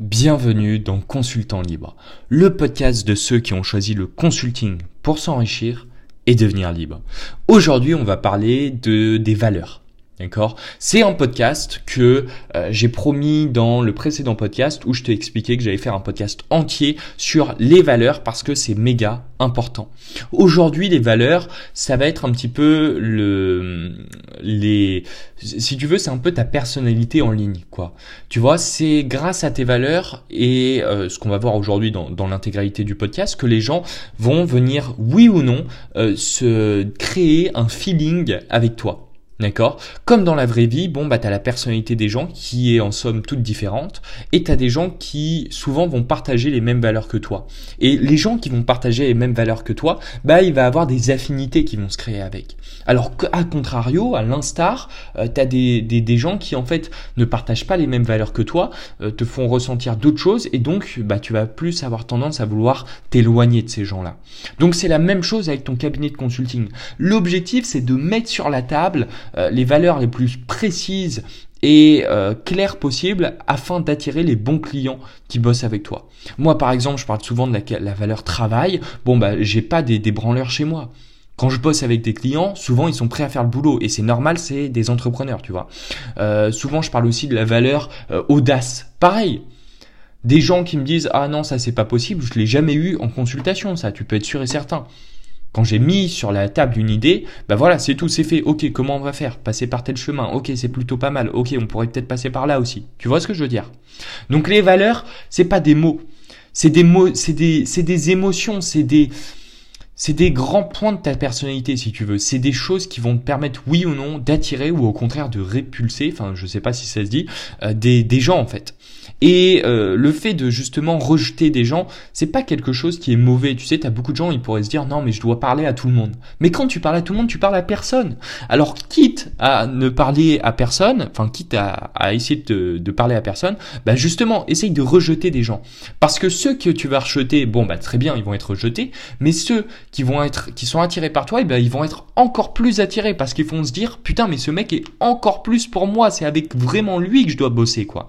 Bienvenue dans Consultant Libre, le podcast de ceux qui ont choisi le consulting pour s'enrichir et devenir libre. Aujourd'hui, on va parler de des valeurs. D'accord? C'est un podcast que euh, j'ai promis dans le précédent podcast où je t'ai expliqué que j'allais faire un podcast entier sur les valeurs parce que c'est méga important. Aujourd'hui, les valeurs, ça va être un petit peu le les si tu veux, c'est un peu ta personnalité en ligne quoi. Tu vois, c'est grâce à tes valeurs et euh, ce qu'on va voir aujourd'hui dans, dans l'intégralité du podcast que les gens vont venir oui ou non euh, se créer un feeling avec toi. D'accord Comme dans la vraie vie, bon, bah, t'as la personnalité des gens qui est en somme toute différente et t'as des gens qui souvent vont partager les mêmes valeurs que toi. Et les gens qui vont partager les mêmes valeurs que toi, bah, il va avoir des affinités qui vont se créer avec. Alors qu'à contrario, à l'instar, euh, t'as des, des, des, gens qui en fait ne partagent pas les mêmes valeurs que toi, euh, te font ressentir d'autres choses et donc, bah, tu vas plus avoir tendance à vouloir t'éloigner de ces gens-là. Donc c'est la même chose avec ton cabinet de consulting. L'objectif, c'est de mettre sur la table les valeurs les plus précises et euh, claires possibles afin d'attirer les bons clients qui bossent avec toi. Moi, par exemple, je parle souvent de la, valeur travail. Bon, bah, j'ai pas des, des branleurs chez moi. Quand je bosse avec des clients, souvent ils sont prêts à faire le boulot et c'est normal, c'est des entrepreneurs, tu vois. Euh, souvent, je parle aussi de la valeur euh, audace. Pareil. Des gens qui me disent ah non ça c'est pas possible, je l'ai jamais eu en consultation ça, tu peux être sûr et certain. Quand j'ai mis sur la table une idée, ben voilà, c'est tout, c'est fait. Ok, comment on va faire? Passer par tel chemin. Ok, c'est plutôt pas mal. Ok, on pourrait peut-être passer par là aussi. Tu vois ce que je veux dire? Donc les valeurs, c'est pas des mots, c'est des mots, c'est des, c'est des émotions, c'est des, c'est des grands points de ta personnalité, si tu veux. C'est des choses qui vont te permettre, oui ou non, d'attirer ou au contraire de répulser, enfin, je sais pas si ça se dit, euh, des, des gens en fait. Et euh, le fait de justement rejeter des gens, c'est pas quelque chose qui est mauvais. Tu sais, t'as beaucoup de gens, ils pourraient se dire non, mais je dois parler à tout le monde. Mais quand tu parles à tout le monde, tu parles à personne. Alors quitte à ne parler à personne, enfin quitte à, essayer de, parler à personne, bah justement, essaye de rejeter des gens. Parce que ceux que tu vas rejeter, bon bah très bien, ils vont être rejetés, mais ceux qui vont être, qui sont attirés par toi, et eh ben ils vont être encore plus attirés parce qu'ils vont se dire putain mais ce mec est encore plus pour moi. C'est avec vraiment lui que je dois bosser quoi.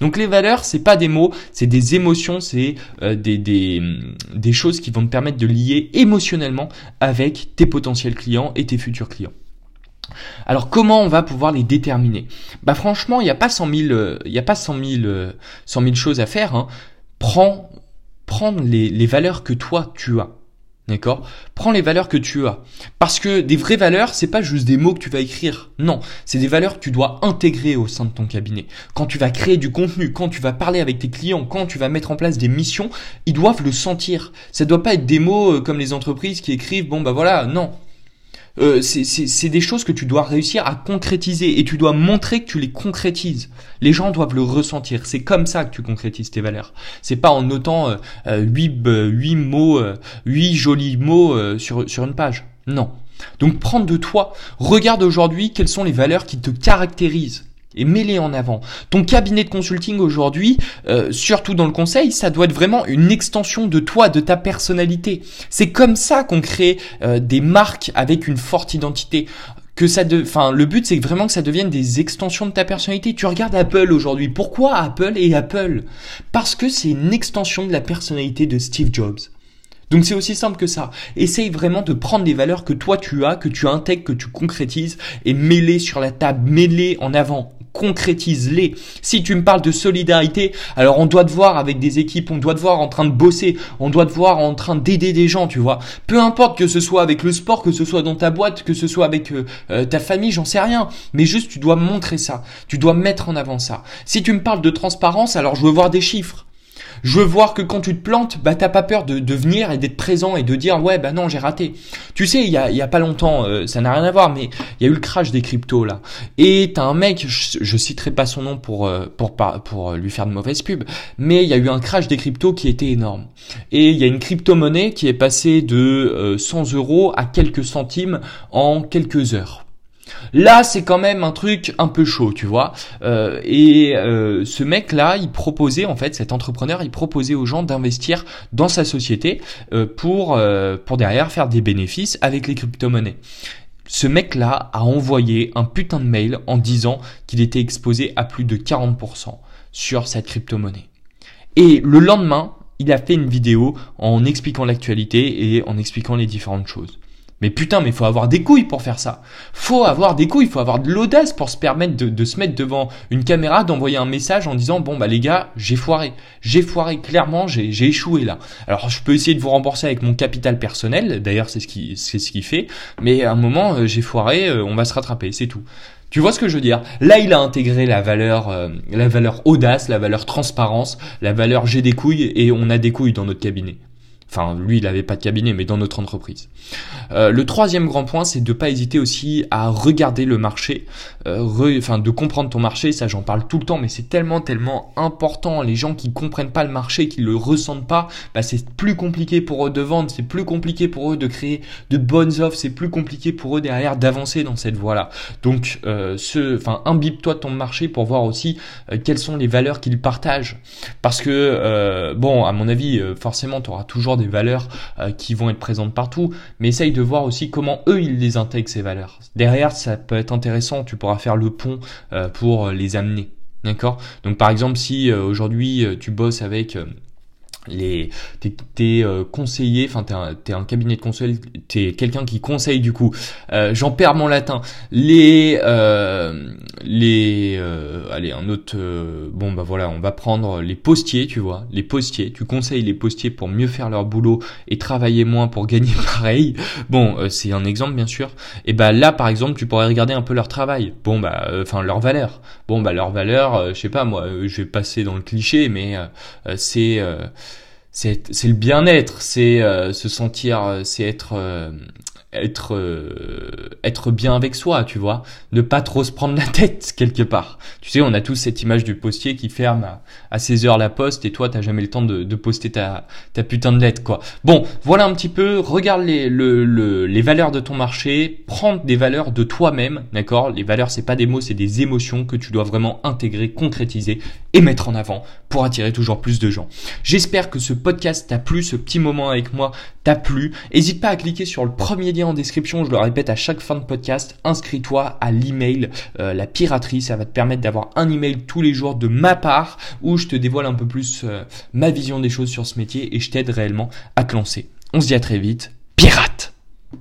Donc les valeurs c'est pas des mots, c'est des émotions, c'est euh, des, des, choses qui vont te permettre de lier émotionnellement avec tes potentiels clients et tes futurs clients. Alors comment on va pouvoir les déterminer? Bah franchement, il n'y a pas 100 000, il y a pas 100 000, 100 000 choses à faire. Hein. Prends, les, les valeurs que toi tu as. D'accord? Prends les valeurs que tu as. Parce que des vraies valeurs, c'est pas juste des mots que tu vas écrire. Non, c'est des valeurs que tu dois intégrer au sein de ton cabinet. Quand tu vas créer du contenu, quand tu vas parler avec tes clients, quand tu vas mettre en place des missions, ils doivent le sentir. Ça doit pas être des mots euh, comme les entreprises qui écrivent bon bah voilà, non. Euh, c'est des choses que tu dois réussir à concrétiser et tu dois montrer que tu les concrétises. Les gens doivent le ressentir. C'est comme ça que tu concrétises tes valeurs. C'est pas en notant euh, 8, euh, huit mots, euh, huit jolis mots sur, sur une page. Non. Donc prends de toi. Regarde aujourd'hui quelles sont les valeurs qui te caractérisent et mets-les en avant. Ton cabinet de consulting aujourd'hui, euh, surtout dans le conseil, ça doit être vraiment une extension de toi, de ta personnalité. C'est comme ça qu'on crée euh, des marques avec une forte identité. Que ça de, enfin, le but c'est vraiment que ça devienne des extensions de ta personnalité. Tu regardes Apple aujourd'hui. Pourquoi Apple et Apple? Parce que c'est une extension de la personnalité de Steve Jobs. Donc c'est aussi simple que ça. Essaye vraiment de prendre les valeurs que toi tu as, que tu intègres, que tu concrétises et mets-les sur la table, mets-les en avant concrétise-les. Si tu me parles de solidarité, alors on doit te voir avec des équipes, on doit te voir en train de bosser, on doit te voir en train d'aider des gens, tu vois. Peu importe que ce soit avec le sport, que ce soit dans ta boîte, que ce soit avec euh, euh, ta famille, j'en sais rien. Mais juste, tu dois montrer ça. Tu dois mettre en avant ça. Si tu me parles de transparence, alors je veux voir des chiffres. Je veux voir que quand tu te plantes, bah t'as pas peur de, venir et d'être présent et de dire ouais bah non j'ai raté. Tu sais il y a, pas longtemps, euh, ça n'a rien à voir, mais il y a eu le crash des cryptos là. Et t'as un mec, je, je, citerai pas son nom pour euh, pour pour lui faire de mauvaise pub, mais il y a eu un crash des cryptos qui était énorme. Et il y a une crypto-monnaie qui est passée de 100 euh, euros à quelques centimes en quelques heures. Là, c'est quand même un truc un peu chaud, tu vois. Euh, et euh, ce mec-là, il proposait, en fait, cet entrepreneur, il proposait aux gens d'investir dans sa société euh, pour, pour derrière faire des bénéfices avec les crypto-monnaies. Ce mec-là a envoyé un putain de mail en disant qu'il était exposé à plus de 40% sur cette crypto-monnaie. Et le lendemain, il a fait une vidéo en expliquant l'actualité et en expliquant les différentes choses. Mais putain, mais faut avoir des couilles pour faire ça. Faut avoir des couilles, faut avoir de l'audace pour se permettre de, se mettre devant une caméra, d'envoyer un message en disant bon bah les gars, j'ai foiré, j'ai foiré clairement, j'ai échoué là. Alors je peux essayer de vous rembourser avec mon capital personnel, d'ailleurs c'est ce qui c'est ce qu'il fait, mais à un moment euh, j'ai foiré, euh, on va se rattraper, c'est tout. Tu vois ce que je veux dire? Là, il a intégré la valeur, euh, la valeur audace, la valeur transparence, la valeur j'ai des couilles et on a des couilles dans notre cabinet. Enfin, lui, il n'avait pas de cabinet, mais dans notre entreprise. Euh, le troisième grand point, c'est de pas hésiter aussi à regarder le marché, euh, de comprendre ton marché. Ça, j'en parle tout le temps, mais c'est tellement, tellement important. Les gens qui comprennent pas le marché, qui le ressentent pas, bah, c'est plus compliqué pour eux de vendre, c'est plus compliqué pour eux de créer de bonnes offres, c'est plus compliqué pour eux derrière d'avancer dans cette voie-là. Donc, euh, enfin, imbibe-toi ton marché pour voir aussi quelles sont les valeurs qu'ils partagent, parce que bon, à mon avis, forcément, tu auras toujours des valeurs euh, qui vont être présentes partout, mais essaye de voir aussi comment eux ils les intègrent ces valeurs. Derrière, ça peut être intéressant, tu pourras faire le pont euh, pour les amener. D'accord? Donc par exemple, si euh, aujourd'hui tu bosses avec les t'es, t'es euh, conseiller enfin t'es un, cabinet de conseil t'es quelqu'un qui conseille du coup euh, j'en perds mon latin les euh, les euh, allez un autre euh, bon bah voilà on va prendre les postiers tu vois les postiers. Tu conseilles les postiers pour mieux faire leur boulot et travailler moins pour gagner pareil. Bon c'est un exemple bien sûr. Et bah là par exemple tu pourrais regarder un peu leur travail. Bon bah enfin leur valeur bon bah leur valeur je sais pas moi je vais passer dans le cliché mais c'est c'est le bien-être, c'est euh, se sentir, euh, c'est être euh, être euh, être bien avec soi, tu vois, ne pas trop se prendre la tête quelque part. Tu sais, on a tous cette image du postier qui ferme à, à 16 heures la poste et toi t'as jamais le temps de, de poster ta ta putain de lettre quoi. Bon, voilà un petit peu, regarde les le, le, les valeurs de ton marché, prends des valeurs de toi-même, d'accord? Les valeurs c'est pas des mots, c'est des émotions que tu dois vraiment intégrer, concrétiser et mettre en avant pour attirer toujours plus de gens. J'espère que ce podcast t'a plu, ce petit moment avec moi t'a plu. N'hésite pas à cliquer sur le premier en description, je le répète à chaque fin de podcast, inscris-toi à l'email. Euh, La Piraterie, ça va te permettre d'avoir un email tous les jours de ma part où je te dévoile un peu plus euh, ma vision des choses sur ce métier et je t'aide réellement à te lancer. On se dit à très vite, pirate